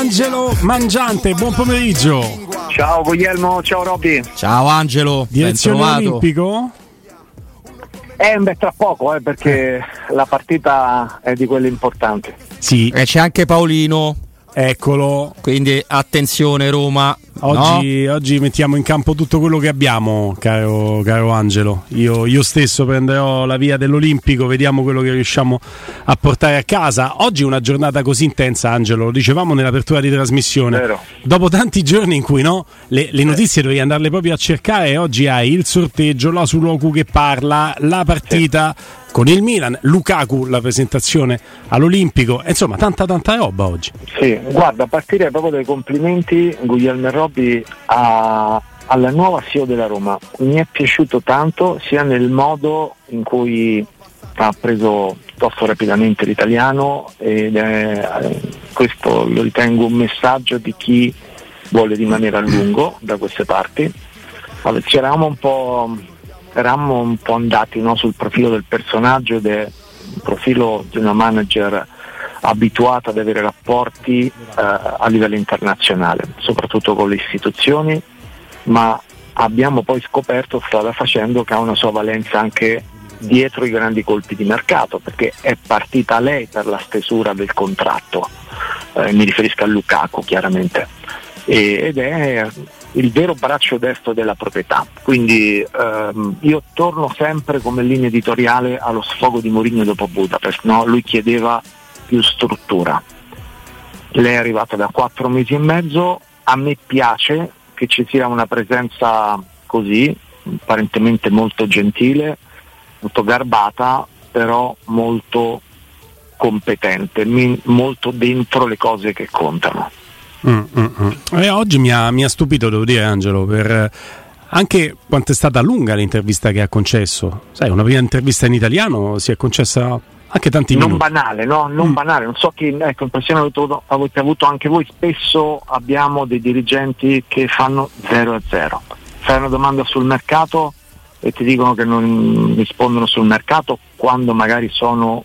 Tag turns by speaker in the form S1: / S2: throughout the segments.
S1: Angelo Mangiante, buon pomeriggio.
S2: Ciao Guglielmo, ciao Robby.
S3: Ciao Angelo,
S1: direzione olimpico?
S2: Eh, beh, tra poco, eh, perché la partita è di quelle importanti.
S3: Sì. E c'è anche Paolino.
S1: Eccolo.
S3: Quindi attenzione Roma.
S1: Oggi,
S3: no?
S1: oggi, mettiamo in campo tutto quello che abbiamo, caro, caro Angelo. Io, io, stesso prenderò la via dell'Olimpico, vediamo quello che riusciamo a portare a casa. Oggi è una giornata così intensa, Angelo, lo dicevamo nell'apertura di trasmissione.
S2: Vero.
S1: Dopo tanti giorni in cui no, le, le notizie dovevi andarle proprio a cercare, oggi hai il sorteggio, la Suloku che parla, la partita. Con il Milan, Lukaku la presentazione all'Olimpico, insomma tanta tanta roba oggi.
S2: Sì, guarda, a partire proprio dai complimenti Guglielmo Robbi a, alla nuova CEO della Roma, mi è piaciuto tanto sia nel modo in cui ha preso piuttosto rapidamente l'italiano ed è, questo lo ritengo un messaggio di chi vuole rimanere a lungo da queste parti. Allora, c'eravamo un po' eravamo un po' andati no, sul profilo del personaggio ed è un profilo di una manager abituata ad avere rapporti eh, a livello internazionale, soprattutto con le istituzioni, ma abbiamo poi scoperto strada facendo che ha una sua valenza anche dietro i grandi colpi di mercato, perché è partita lei per la stesura del contratto, eh, mi riferisco a Lukaku chiaramente, e, ed è il vero braccio destro della proprietà. Quindi ehm, io torno sempre come linea editoriale allo sfogo di Mourinho dopo Budapest, no? lui chiedeva più struttura. Lei è arrivata da quattro mesi e mezzo, a me piace che ci sia una presenza così, apparentemente molto gentile, molto garbata, però molto competente, molto dentro le cose che contano.
S1: Mm, mm, mm. Eh, oggi mi ha, mi ha, stupito, devo dire, Angelo, per eh, anche quanto è stata lunga l'intervista che ha concesso. Sai, una prima intervista in italiano si è concessa anche tanti
S2: non
S1: minuti.
S2: banale, no? Non mm. banale, non so che ecco, impressione avete avuto anche voi. Spesso abbiamo dei dirigenti che fanno 0 a 0. Fai una domanda sul mercato e ti dicono che non rispondono sul mercato quando magari sono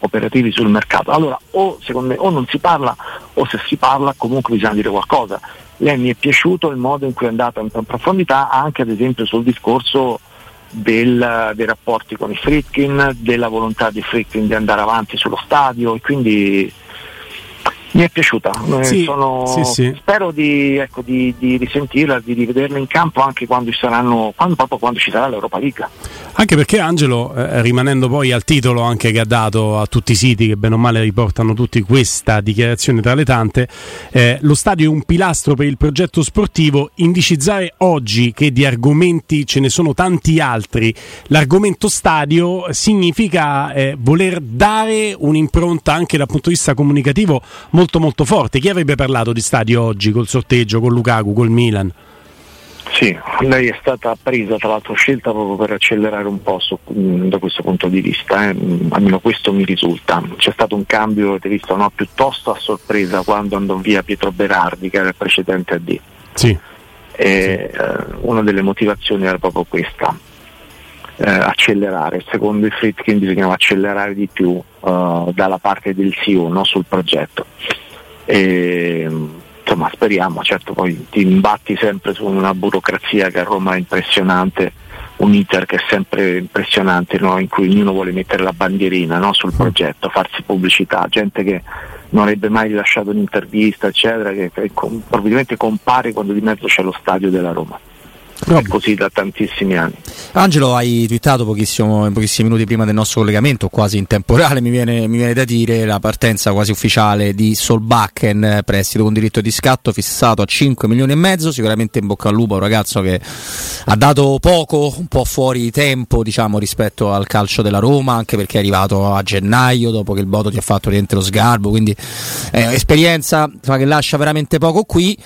S2: operativi sul mercato. Allora o secondo me o non si parla o se si parla comunque bisogna dire qualcosa. Lei mi è piaciuto il modo in cui è andata in profondità anche ad esempio sul discorso del, dei rapporti con i Fritkin, della volontà di Fritkin di andare avanti sullo stadio e quindi mi è piaciuta, eh,
S1: sì,
S2: sono,
S1: sì, sì.
S2: spero di, ecco, di, di, risentirla, di rivederla in campo anche quando ci, saranno, quando, proprio quando ci sarà l'Europa League.
S1: Anche perché Angelo, eh, rimanendo poi al titolo anche che ha dato a tutti i siti che bene o male riportano tutti questa dichiarazione tra le tante, eh, lo stadio è un pilastro per il progetto sportivo, indicizzare oggi che di argomenti ce ne sono tanti altri, l'argomento stadio significa eh, voler dare un'impronta anche dal punto di vista comunicativo molto molto forte. Chi avrebbe parlato di stadio oggi col sorteggio, con Lukaku, col Milan?
S2: Sì, lei è stata presa tra l'altro scelta proprio per accelerare un po' su, da questo punto di vista, eh. almeno questo mi risulta. C'è stato un cambio, avete visto, no? piuttosto a sorpresa quando andò via Pietro Berardi che era il precedente AD.
S1: Sì.
S2: E, sì. Eh, una delle motivazioni era proprio questa, eh, accelerare. Secondo i Fritkin bisognava accelerare di più uh, dalla parte del CEO no, sul progetto. E, insomma speriamo, certo poi ti imbatti sempre su una burocrazia che a Roma è impressionante, un iter che è sempre impressionante, no? in cui ognuno vuole mettere la bandierina no? sul progetto, farsi pubblicità, gente che non avrebbe mai rilasciato un'intervista, eccetera, che, che probabilmente compare quando di mezzo c'è lo stadio della Roma. È così da tantissimi anni.
S3: Angelo, hai twittato pochissimi minuti prima del nostro collegamento, quasi in temporale, mi viene, mi viene da dire, la partenza quasi ufficiale di Solbakken, prestito con diritto di scatto fissato a 5 milioni e mezzo, sicuramente in bocca al lupo, un ragazzo che ha dato poco, un po' fuori tempo diciamo, rispetto al calcio della Roma, anche perché è arrivato a gennaio dopo che il Boto ti ha fatto lo sgarbo, quindi eh, esperienza che lascia veramente poco qui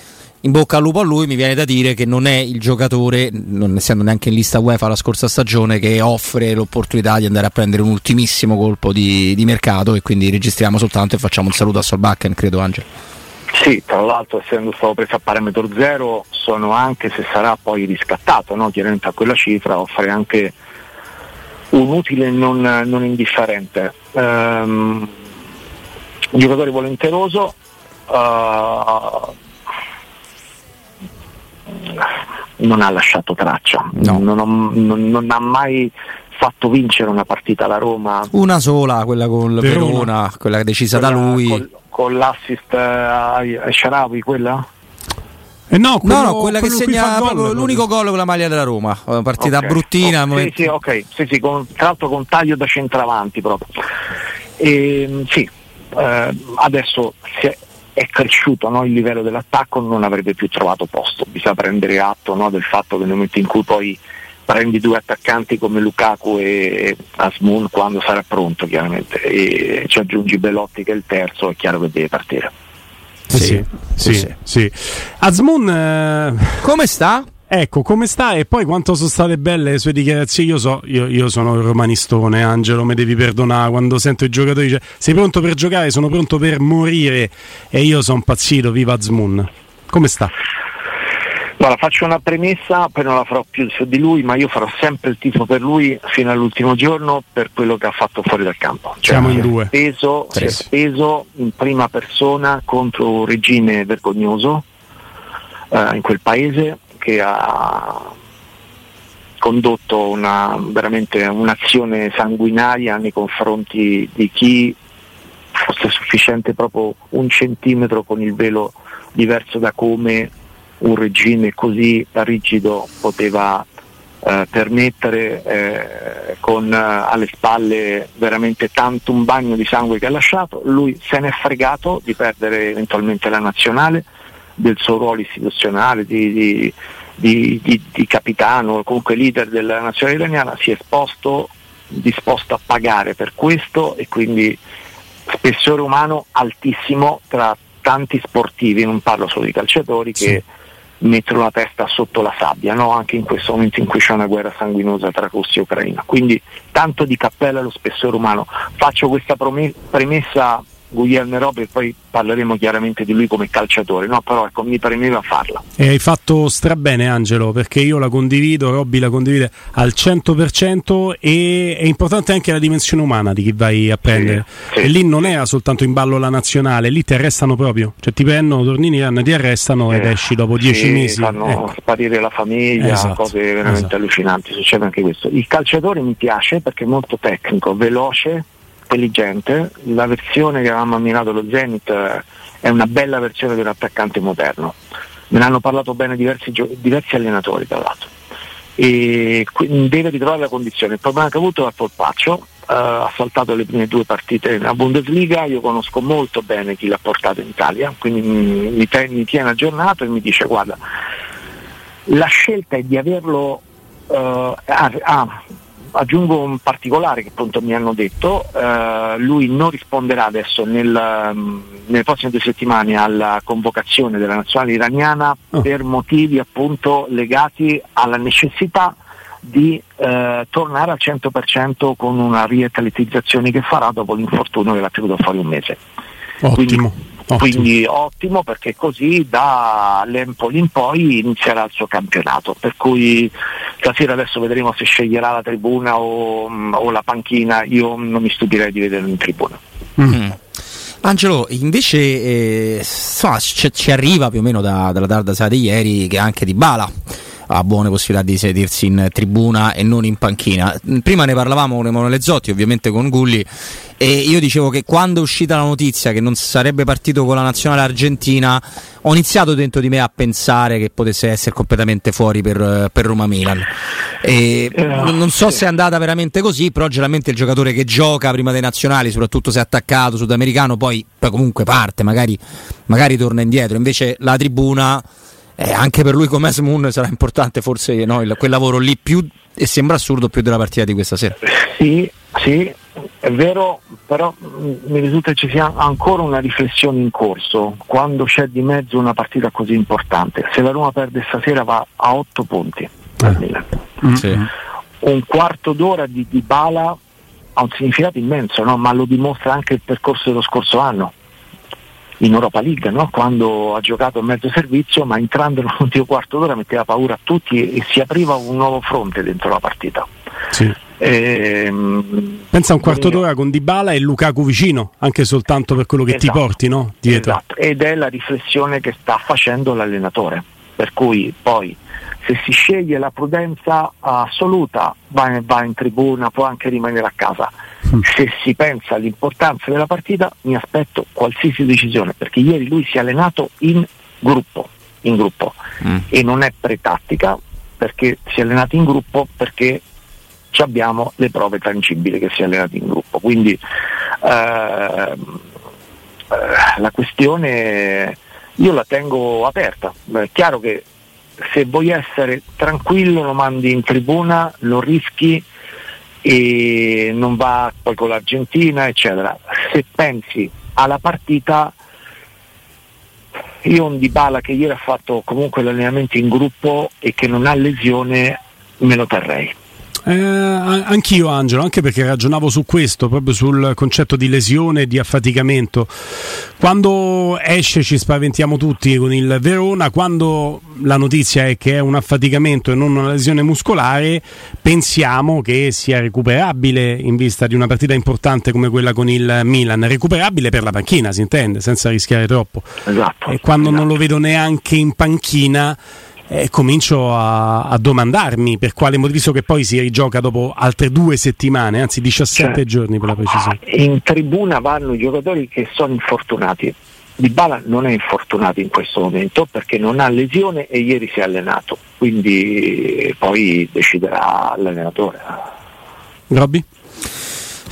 S3: in bocca al lupo a lui, mi viene da dire che non è il giocatore, non essendo neanche in lista UEFA la scorsa stagione, che offre l'opportunità di andare a prendere un ultimissimo colpo di, di mercato e quindi registriamo soltanto e facciamo un saluto a Solbakken, credo Angelo.
S2: Sì, tra l'altro essendo stato preso a parametro zero sono anche se sarà poi riscattato, no? chiaramente a quella cifra offre anche un utile non, non indifferente. Um, giocatore volenteroso, uh, non ha lasciato traccia,
S3: No.
S2: non, ho- non- non ha mai fatto vincere una partita alla Roma.
S3: Una sola, quella con il
S1: Verona.
S3: Verona, quella decisa da
S2: Quella
S3: lui.
S2: Con, con l'assist a, a Sharawi, quella?
S1: Eh no, quello-
S3: no, no, quella che segna
S1: fa gol,
S3: proprio l'unico gol con la maglia della Roma. Una partita
S2: Ok.
S3: bruttina.
S2: Oh, sì, sì, ok, sì, sì, con, tra l'altro con taglio da centravanti proprio. E, sì, eh, adesso si è, è cresciuto no, il livello dell'attacco, non avrebbe più trovato posto. Bisogna prendere atto no, del fatto che nel momento in cui poi prendi due attaccanti come Lukaku e Asmun quando sarà pronto chiaramente e ci aggiungi Belotti che è il terzo è chiaro che deve partire
S1: Sì, sì, sì,
S3: sì.
S1: sì. Azmoun, eh,
S3: Come sta?
S1: Ecco, come sta e poi quanto sono state belle le sue dichiarazioni? Io so, io, io sono il romanistone, Angelo, mi devi perdonare, quando sento i giocatori dice sei pronto per giocare, sono pronto per morire e io sono impazzito, viva Azmoun. Come sta?
S2: Guarda, faccio una premessa, poi non la farò più su di lui, ma io farò sempre il tifo per lui fino all'ultimo giorno per quello che ha fatto fuori dal campo.
S1: Siamo
S2: si
S1: in due.
S2: Speso,
S3: Sì,
S2: si è speso in prima persona contro un regime vergognoso eh, in quel paese che ha condotto una, veramente un'azione sanguinaria nei confronti di chi fosse sufficiente proprio un centimetro con il velo diverso da come un regime così rigido poteva eh, permettere eh, con eh, alle spalle veramente tanto un bagno di sangue che ha lasciato, lui se ne è fregato di perdere eventualmente la nazionale, del suo ruolo istituzionale di, di- di- di- capitano, comunque leader della nazionale italiana, si è esposto, disposto a pagare per questo e quindi spessore umano altissimo tra tanti sportivi, non parlo solo di calciatori che mettono la testa sotto la sabbia, no? anche in questo momento in cui c'è una guerra sanguinosa tra Russia e Ucraina. Quindi tanto di cappella allo spessore umano. Faccio questa premessa Guglielmo Robe e poi parleremo chiaramente di lui come calciatore, no? però ecco, mi premeva farla.
S1: E hai fatto strabene Angelo perché io la condivido, Robby la condivide al 100% e è importante anche la dimensione umana di chi vai a prendere.
S2: sì.
S1: E lì non era soltanto in ballo la nazionale, lì ti arrestano proprio, cioè ti prendono, torni in Iran, ti arrestano ed
S2: Eh,
S1: esci dopo dieci
S2: sì,
S1: mesi.
S2: Fanno
S1: Ecco.
S2: sparire la famiglia,
S1: Esatto,
S2: cose veramente
S1: esatto.
S2: allucinanti, succede anche questo. Il calciatore mi piace perché è molto tecnico, veloce, intelligente, la versione che avevamo ammirato lo Zenith eh, è una bella versione di un attaccante moderno. Me ne hanno parlato bene diversi, diversi allenatori tra l'altro. E deve ritrovare la condizione. Il problema che ha avuto è il polpaccio, eh, ha saltato le prime due partite nella Bundesliga, io conosco molto bene chi l'ha portato in Italia, quindi mi, mi mi tiene aggiornato e mi dice guarda, la scelta è di averlo, eh, ah, ah, aggiungo un particolare che appunto mi hanno detto, eh, lui non risponderà adesso nel, mm, nelle prossime due settimane alla convocazione della nazionale iraniana
S1: Oh.
S2: per motivi appunto legati alla necessità di eh, tornare al 100% con una riatletizzazione che farà dopo l'infortunio che l'ha tenuto fuori un mese.
S1: Ottimo. Ottimo.
S2: Quindi ottimo perché così da l'Empoli in poi inizierà il suo campionato. Per cui stasera adesso vedremo se sceglierà la tribuna o, o la panchina, io non mi stupirei di vederlo in tribuna.
S1: Mm.
S3: Angelo, invece eh, insomma, ci, ci arriva più o meno da- dalla tarda sera di ieri che anche Di Bala ha buone possibilità di sedersi in tribuna e non in panchina. Prima ne parlavamo con Emanuele Zotti, ovviamente con Gulli, e io dicevo che quando è uscita la notizia che non sarebbe partito con la nazionale argentina, ho iniziato dentro di me a pensare che potesse essere completamente fuori per, per Roma-Milan. E
S2: Eh,
S3: non so se è andata veramente così, però generalmente il giocatore che gioca prima dei nazionali, soprattutto se è attaccato sudamericano, poi, poi comunque parte, magari, magari torna indietro. Invece la tribuna, eh, anche per lui come Asmun, sarà importante forse no, il- quel lavoro lì più, e sembra assurdo, più della partita di questa sera.
S2: Sì, sì, è vero, però mh, mi risulta che ci sia ancora una riflessione in corso quando c'è di mezzo una partita così importante. Se la Roma perde stasera va a 8 punti. Milan.
S1: Mm.
S3: Sì.
S2: un quarto d'ora di Dybala ha un significato immenso, no? ma lo dimostra anche il percorso dello scorso anno in Europa League, no? quando ha giocato a mezzo servizio, ma entrando nell'ultimo quarto d'ora metteva paura a tutti e si apriva un nuovo fronte dentro la partita.
S1: Sì. Ehm, Pensa a un quarto d'ora con Dybala e Lukaku vicino, anche soltanto per quello che esatto, ti porti no? dietro.
S2: Esatto. Ed è la riflessione che sta facendo l'allenatore. Per cui poi se si sceglie la prudenza assoluta va in, va in tribuna, può anche rimanere a casa. Mm. Se si pensa all'importanza della partita mi aspetto qualsiasi decisione, perché ieri lui si è allenato in gruppo, in gruppo. Mm. e non è pretattica perché si è allenato in gruppo perché abbiamo le prove tangibili che si è allenato in gruppo. Quindi eh, eh, la questione io la tengo aperta. È chiaro che se vuoi essere tranquillo lo mandi in tribuna, lo rischi e non va poi con l'Argentina, eccetera. Se pensi alla partita, io un Dybala che ieri ha fatto comunque l'allenamento in gruppo e che non ha lesione, me lo terrei.
S1: Eh, anch'io Angelo, anche perché ragionavo su questo, proprio sul concetto di lesione e di affaticamento. Quando esce ci spaventiamo tutti con il Verona, quando la notizia è che è un affaticamento e non una lesione muscolare, pensiamo che sia recuperabile in vista di una partita importante come quella con il Milan, recuperabile per la panchina, si intende, senza rischiare troppo.
S2: Esatto,
S1: e quando
S2: esatto.
S1: non lo vedo neanche in panchina eh, comincio a, a, domandarmi per quale motivo, visto che poi si rigioca dopo altre due settimane, anzi 17 cioè, giorni per la precisione.
S2: In tribuna vanno i giocatori che sono infortunati. Di Bala non è infortunato in questo momento perché non ha lesione e ieri si è allenato, quindi poi deciderà l'allenatore.
S1: Robby?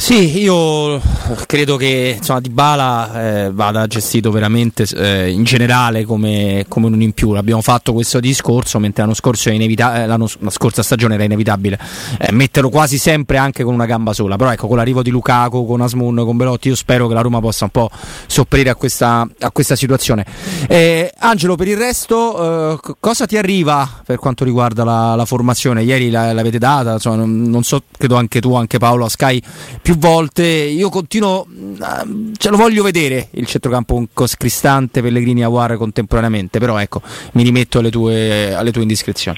S3: Sì, io credo che insomma, Dybala eh, vada gestito veramente eh, in generale come, come, un in più. Abbiamo fatto questo discorso mentre l'anno scorso inevita- eh, l'anno, la scorsa stagione era inevitabile eh, metterlo quasi sempre anche con una gamba sola. Però ecco, con l'arrivo di Lukaku, con Asmun, con Belotti, io spero che la Roma possa un po' sopperire a questa, a questa situazione. Eh, Angelo, per il resto, eh, cosa ti arriva per quanto riguarda la, la formazione? Ieri la, l'avete data, insomma, non, non, so, credo anche tu, anche Paolo a Sky. Più più volte. Io continuo, mm, ce lo voglio vedere il centrocampo con Cristante, Pellegrini e Aguare contemporaneamente, però ecco, mi rimetto alle tue, alle tue indiscrezioni.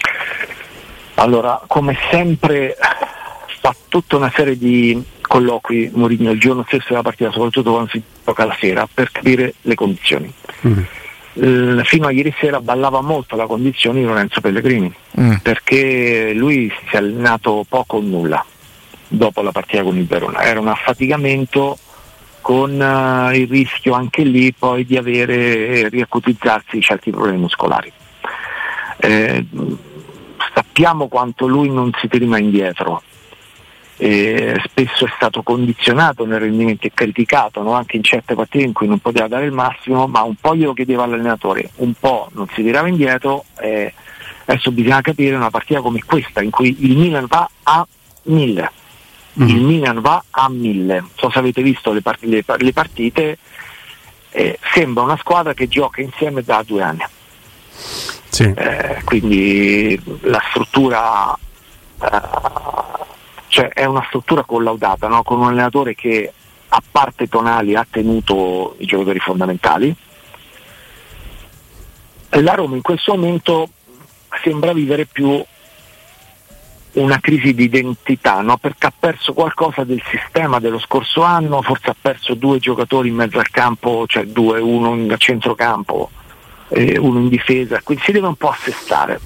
S2: Allora, come sempre fa tutta una serie di colloqui Mourinho il giorno stesso della partita, soprattutto quando si gioca la sera, per capire le condizioni. Mm. fino a ieri sera ballava molto la condizione di Lorenzo Pellegrini mm. perché lui si è allenato poco o nulla dopo la partita con il Verona. Era un affaticamento con uh, il rischio anche lì poi di avere eh, riacutizzarsi certi problemi muscolari. Eh, sappiamo quanto lui non si tira indietro, eh, spesso è stato condizionato nel rendimento e criticato no? anche in certe partite in cui non poteva dare il massimo, ma un po' glielo chiedeva all'allenatore, un po' non si tirava indietro. Adesso bisogna capire una partita come questa in cui il Milan va a mille mm. il Milan va a mille. Non so se avete visto le, part- le, le partite, eh, sembra una squadra che gioca insieme da due anni.
S1: Sì.
S2: Eh, quindi la struttura eh, cioè è una struttura collaudata no? con un allenatore che a parte Tonali ha tenuto i giocatori fondamentali la Roma in questo momento sembra vivere più una crisi di identità, no? perché ha perso qualcosa del sistema dello scorso anno, forse ha perso due giocatori in mezzo al campo, cioè due, uno in centrocampo, eh, uno in difesa, quindi si deve un po' assestare.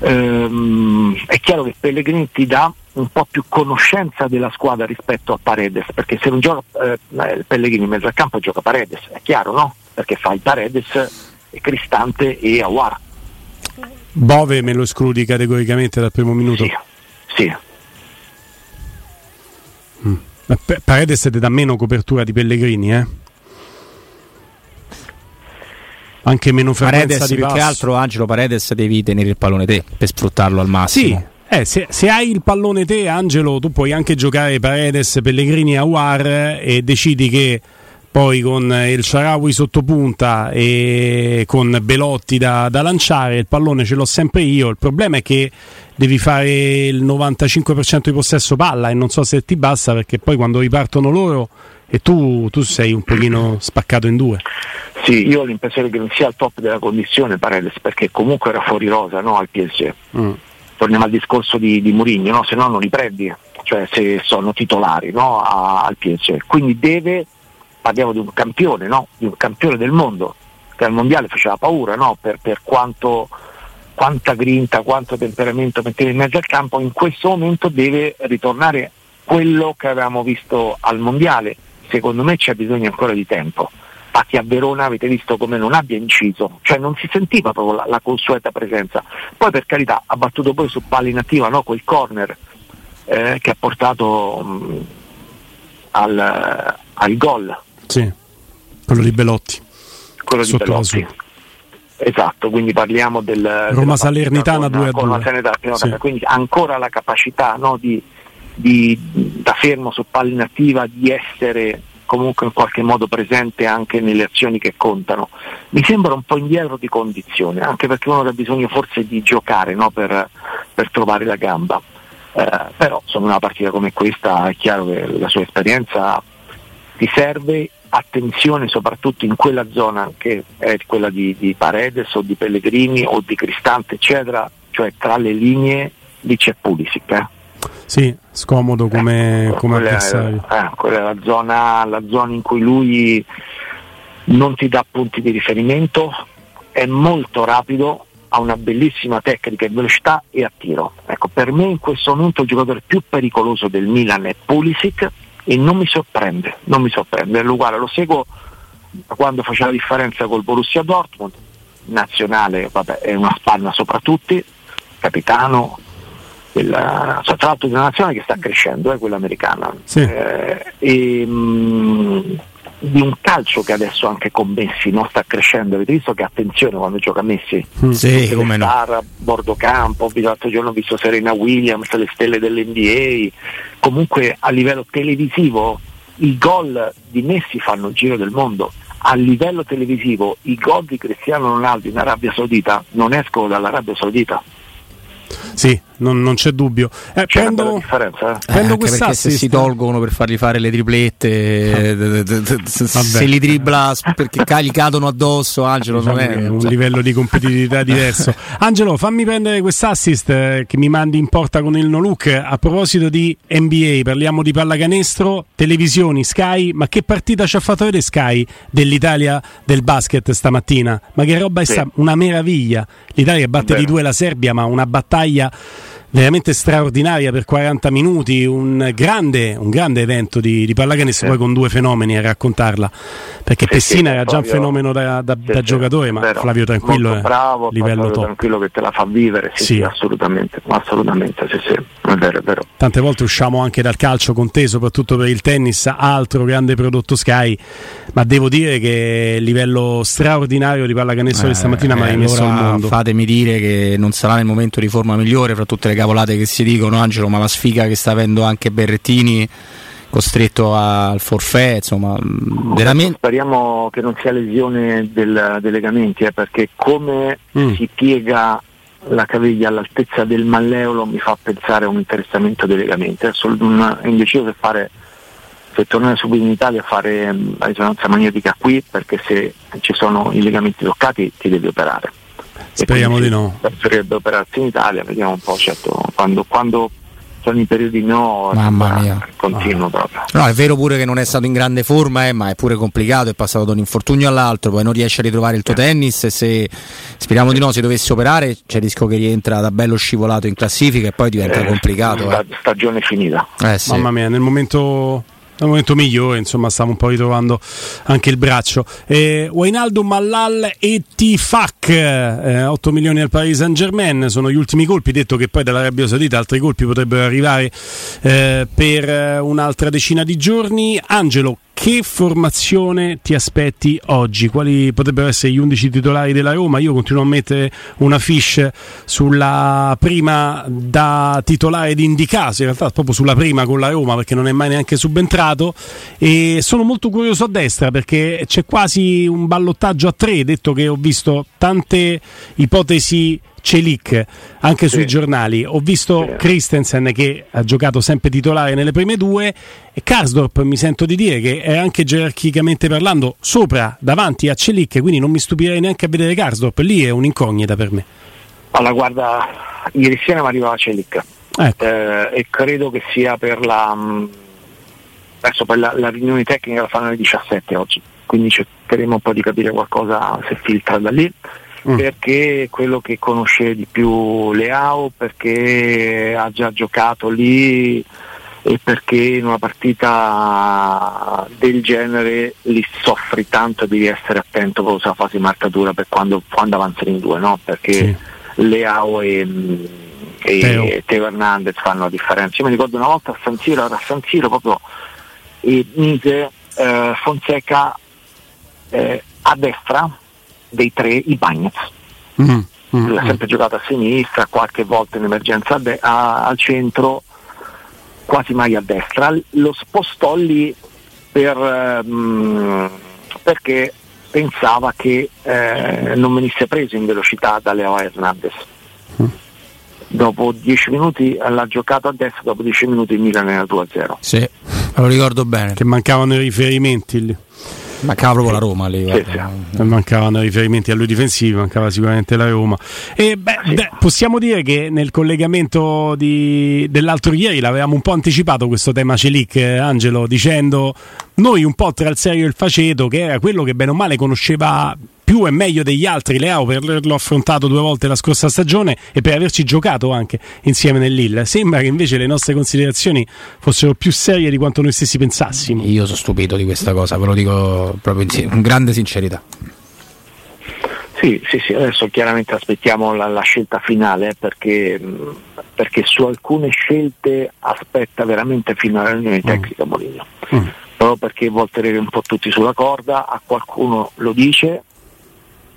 S2: Ehm, è chiaro che Pellegrini ti dà un po' più conoscenza della squadra rispetto a Paredes, perché se non gioca eh, Pellegrini in mezzo al campo gioca Paredes, è chiaro no? Perché fa il Paredes, Cristante e Awar
S1: Bove me lo escludi categoricamente dal primo minuto?
S2: Sì. sì.
S1: Mm. Paredes ti dà meno copertura di Pellegrini, eh? Anche meno frequenza
S3: Paredes,
S1: di
S3: più
S1: passo.
S3: che altro Angelo Paredes devi tenere il pallone te per sfruttarlo al massimo.
S1: Sì. Eh, se, se, hai il pallone te, Angelo, tu puoi anche giocare Paredes, Pellegrini Awar e decidi che poi con il Sharawi sotto punta e con Belotti da, da, lanciare, il pallone ce l'ho sempre io. Il problema è che devi fare il 95% di possesso palla e non so se ti basta perché poi quando ripartono loro e tu, tu sei un pochino spaccato in due.
S2: Sì, io ho l'impressione che non sia al top della condizione Paredes perché comunque era fuori rosa no, al PSG. Mm. Torniamo al discorso di, di Murigno, no? se no non li prendi cioè se sono titolari no, al PSG. Quindi deve, parliamo di un campione, no? di un campione del mondo, che al mondiale faceva paura no? per, per quanto, quanta grinta, quanto temperamento metteva in mezzo al campo, in questo momento deve ritornare quello che avevamo visto al mondiale. Secondo me c'è bisogno ancora di tempo. Infatti a Verona avete visto come non abbia inciso, cioè non si sentiva proprio la, la consueta presenza. Poi per carità ha battuto poi su palla inattiva no? quel corner eh, che ha portato mh, al, al gol.
S1: Sì, quello di Belotti.
S2: Quello di Belotti. Esatto, quindi parliamo del
S1: Roma Salernitana 2 a
S2: 2. Sì. Quindi ancora la capacità no, di, di, da fermo su palla inattiva di essere comunque in qualche modo presente anche nelle azioni che contano. Mi sembra un po' indietro di condizione, anche perché uno ha bisogno forse di giocare no, per, per, trovare la gamba. Eh, però insomma una partita come questa è chiaro che la sua esperienza ti serve attenzione soprattutto in quella zona che è quella di, di Paredes o di Pellegrini o di Cristante eccetera, cioè tra le linee lì c'è Pulisic. Eh?
S1: Sì, scomodo come, eh, come
S2: quella
S1: avversario.
S2: Eh, quella è la zona, la zona in cui lui non ti dà punti di riferimento, è molto rapido, ha una bellissima tecnica in velocità e a tiro. Ecco, per me in questo momento il giocatore più pericoloso del Milan è Pulisic e non mi sorprende, non mi sorprende, è uguale, lo seguo da quando faceva la differenza col Borussia Dortmund, nazionale, vabbè, è una spanna sopra tutti, capitano, quella, tra l'altro di una nazione che sta crescendo, è eh, quella americana.
S1: Sì.
S2: Eh, e, mh, di un calcio che adesso anche con Messi non sta crescendo, avete visto che attenzione quando gioca Messi?
S3: Mm. Sì, come no.
S2: Star, bordo campo, l'altro giorno ho visto Serena Williams, le stelle dell'NBA, comunque a livello televisivo i gol di Messi fanno il giro del mondo, a livello televisivo i gol di Cristiano Ronaldo in Arabia Saudita non escono dall'Arabia Saudita
S1: sì, non, non c'è dubbio.
S2: Eh, c'è prendo, differenza.
S3: Eh? Prendo eh, se si tolgono per fargli fare le triplette, ah. se li dribbla perché gli cadono addosso, Angelo diciamo non è
S1: un cioè. livello di competitività diverso. Angelo, fammi prendere quest'assist eh, che mi mandi in porta con il no look. A proposito di NBA, parliamo di pallacanestro, televisioni, Sky, ma che partita ci ha fatto vedere Sky dell'Italia del basket stamattina? Ma che roba è sì. una meraviglia. L'Italia batte di due la Serbia, ma una battaglia veramente straordinaria per 40 minuti, un grande, un grande evento di, di pallacanestro, sì. poi con due fenomeni a raccontarla, perché sì, Pessina sì, era già un fenomeno da, da, da giocatore, ma vero. Flavio Tranquillo è
S2: bravo,
S1: livello
S2: Flavio
S1: top.
S2: Tranquillo che te la fa vivere, sì, assolutamente, assolutamente, sì, sì, è vero, è vero.
S1: Tante volte usciamo anche dal calcio con te, soprattutto per il tennis, altro grande prodotto Sky, ma devo dire che livello straordinario di pallacanestro eh, di stamattina eh, mi ha rimesso
S3: allora
S1: al mondo.
S3: Fatemi dire che non sarà nel momento di forma migliore fra tutte le cavolate che si dicono Angelo, ma la sfiga che sta avendo anche Berrettini costretto al forfè, insomma, veramente...
S2: Speriamo che non sia lesione del, dei legamenti, eh, perché come mm. si piega la caviglia all'altezza del malleolo mi fa pensare a un interessamento dei legamenti. Adesso è indeciso se fare se tornare subito in Italia a fare mm, la risonanza magnetica qui perché se ci sono i legamenti toccati ti devi operare.
S1: Speriamo di no.
S2: Preferirebbe operarsi in Italia, vediamo un po', certo, quando, quando sono i periodi no,
S3: Mamma mia.
S2: continuo proprio.
S3: No, è vero pure che non è stato in grande forma, eh, ma è pure complicato, è passato da un infortunio all'altro, poi non riesce a ritrovare il tuo eh. tennis e se speriamo di no, se dovesse operare c'è il rischio che rientra da bello scivolato in classifica e poi diventa eh, complicato.
S2: La
S3: eh.
S2: stagione finita.
S1: Eh, sì. Mamma mia, nel momento al momento migliore, insomma, stiamo un po' ritrovando anche il braccio. Eh, Wainaldo Mallal e Tifak, eh, 8 milioni al Paris Saint Germain, sono gli ultimi colpi, detto che poi dall'Arabia Saudita altri colpi potrebbero arrivare eh, per eh, un'altra decina di giorni. Angelo, che formazione ti aspetti oggi? Quali potrebbero essere gli 11 titolari della Roma? Io continuo a mettere una fish sulla prima da titolare di Indicaso, in realtà proprio sulla prima con la Roma perché non è mai neanche subentrato e sono molto curioso a destra perché c'è quasi un ballottaggio a tre, detto che ho visto tante ipotesi Celic anche sì. sui giornali. Ho visto sì. Christensen che ha giocato sempre titolare nelle prime due e Karsdorp mi sento di dire che è anche gerarchicamente parlando sopra, davanti a Celic, quindi non mi stupirei neanche a vedere Karsdorp, lì è un'incognita per me.
S2: Allora guarda, ieri sera mi arrivava Celic ecco. eh, e credo che sia per la... Mh, adesso poi la, la, riunione tecnica la fanno alle 17 oggi, quindi cercheremo un po' di capire qualcosa se filtra da lì. Mm. perché quello che conosce di più Leao, perché ha già giocato lì e perché in una partita del genere li soffri tanto devi essere attento con la fase di marcatura per quando, quando avanzano in due, no? perché sì. Leao e, e Teo. Teo Hernandez fanno la differenza. Io mi ricordo una volta a San Siro, era a San Siro proprio e mise eh, Fonseca eh, a destra dei tre i Bagnets. Mm, mm, ha sempre mm. giocato a sinistra, qualche volta in emergenza de- a- al centro, quasi mai a destra. Lo spostò lì per, ehm, perché pensava che eh, non venisse preso in velocità da Leo Hernandez. Mm. Dopo 10 minuti l'ha giocato a destra, dopo 10 minuti il Milan era 2-0.
S3: Sì, lo ricordo bene.
S1: Che mancavano i riferimenti lì.
S3: Mancava proprio la Roma lì. Sì,
S1: sì. Mancavano riferimenti a lui difensivi, mancava sicuramente la Roma. E beh, sì. beh, possiamo dire che nel collegamento di, dell'altro ieri l'avevamo un po' anticipato questo tema Celic, eh, Angelo, dicendo noi un po' tra il serio e il faceto, che era quello che bene o male conosceva più e meglio degli altri Leao per averlo affrontato due volte la scorsa stagione e per averci giocato anche insieme nell'Ill. Sembra che invece le nostre considerazioni fossero più serie di quanto noi stessi pensassimo.
S3: Io sono stupito di questa cosa, ve lo dico proprio in con grande sincerità.
S2: Sì, sì, sì, adesso chiaramente aspettiamo la, la scelta finale perché, perché, su alcune scelte aspetta veramente fino alla riunione mm. tecnica Molino. Mm. Proprio perché vuol tenere un po' tutti sulla corda, a qualcuno lo dice,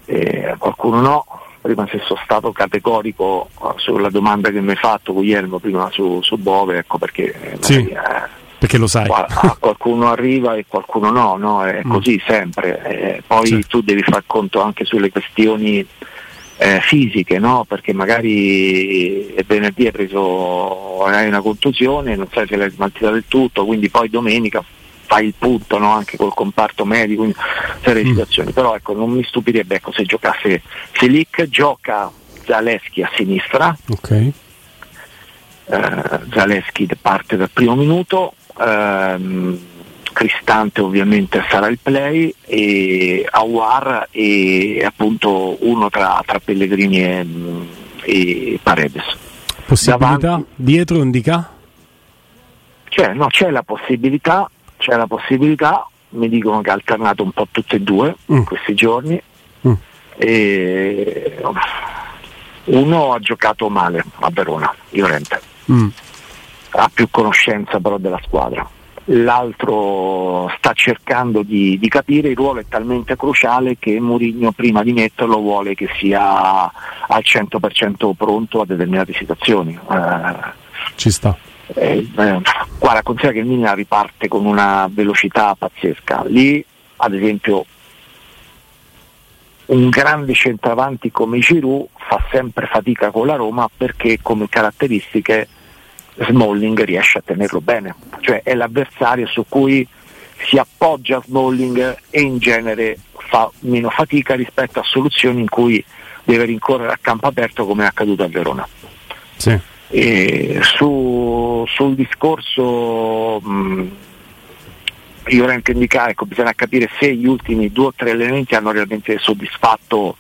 S2: eh, qualcuno no. Prima se sono stato categorico eh, sulla domanda che mi hai fatto Guglielmo prima su, su Bove, ecco perché
S1: eh, sì, eh, perché lo sai.
S2: A qualcuno arriva e qualcuno no, no? è mm. così sempre. Eh, poi sì. tu devi far conto anche sulle questioni eh, fisiche, no? perché magari venerdì hai preso hai una contusione, non sai se l'hai smaltita del tutto, quindi poi domenica fai il punto no? anche col comparto medico in serie mm. situazioni, però ecco, non mi stupirebbe ecco, se giocasse Selic, gioca Zaleschi a sinistra,
S1: okay.
S2: eh, Zaleschi parte dal primo minuto, ehm, Cristante ovviamente sarà il play e Awar e appunto uno tra, tra Pellegrini e, e Paredes.
S1: Possibilità Davanti, dietro indica?
S2: C'è, no, c'è la possibilità, c'è la possibilità, mi dicono che ha alternato un po' tutte e due mm. in questi giorni. Mm. E uno ha giocato male a Verona, Llorente. Mm. Ha più conoscenza però della squadra. L'altro sta cercando di, di, capire, il ruolo è talmente cruciale che Mourinho prima di metterlo vuole che sia al 100% pronto a determinate situazioni.
S1: Eh, Ci sta
S2: eh, eh, guarda, considera che il Milan riparte con una velocità pazzesca. Lì, ad esempio, un grande centravanti come Giroud fa sempre fatica con la Roma perché come caratteristiche Smalling riesce a tenerlo bene, cioè è l'avversario su cui si appoggia Smalling e in genere fa meno fatica rispetto a soluzioni in cui deve rincorrere a campo aperto come è accaduto a Verona.
S1: Sì.
S2: Su, sul discorso mh, io vorrei anche indicare, ecco, bisogna capire se gli ultimi due o tre elementi hanno realmente soddisfatto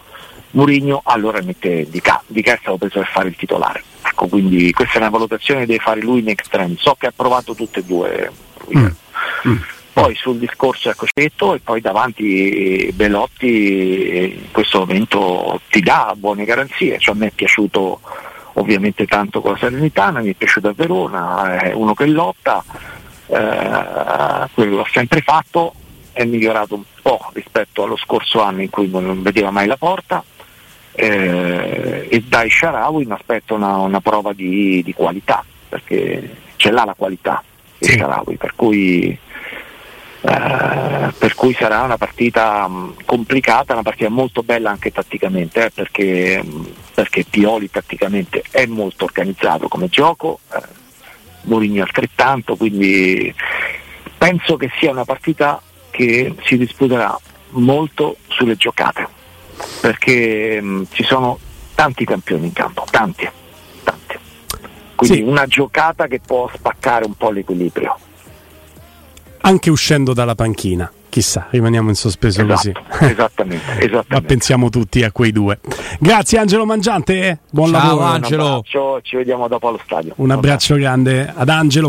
S2: Mourinho, allora mette Di Ca. Di Ca è stato preso per fare il titolare. Ecco, quindi questa è una valutazione che deve fare lui in extreme. So che ha provato tutte e due. Mm. Mm. Poi sul discorso ecco Cetto e poi davanti Belotti in questo momento ti dà buone garanzie. Cioè, a me è piaciuto ovviamente tanto con la Serenitana, mi è piaciuto a Verona, è uno che lotta, eh, quello l'ha sempre fatto, è migliorato un po' rispetto allo scorso anno in cui non vedeva mai la porta eh, e dai Sharawi mi aspetto una, una prova di, di, qualità perché ce l'ha la qualità sì. Sharawi per cui eh, per cui sarà una partita mh, complicata, una partita molto bella anche tatticamente, eh, perché, mh, perché, Pioli tatticamente è molto organizzato come gioco, eh, Mourinho altrettanto, quindi penso che sia una partita che si disputerà molto sulle giocate, perché mh, ci sono tanti campioni in campo, tanti. tanti. Quindi
S1: Sì.
S2: una giocata che può spaccare un po' l'equilibrio.
S1: Anche uscendo dalla panchina, chissà, rimaniamo in sospeso così.
S2: Esatto, esattamente,
S1: Ma
S2: esattamente.
S1: pensiamo tutti a quei due. Grazie Angelo Mangiante, buon
S3: Ciao,
S1: lavoro.
S3: Angelo.
S2: Abbraccio, ci vediamo dopo allo stadio.
S1: Un abbraccio grande ad Angelo.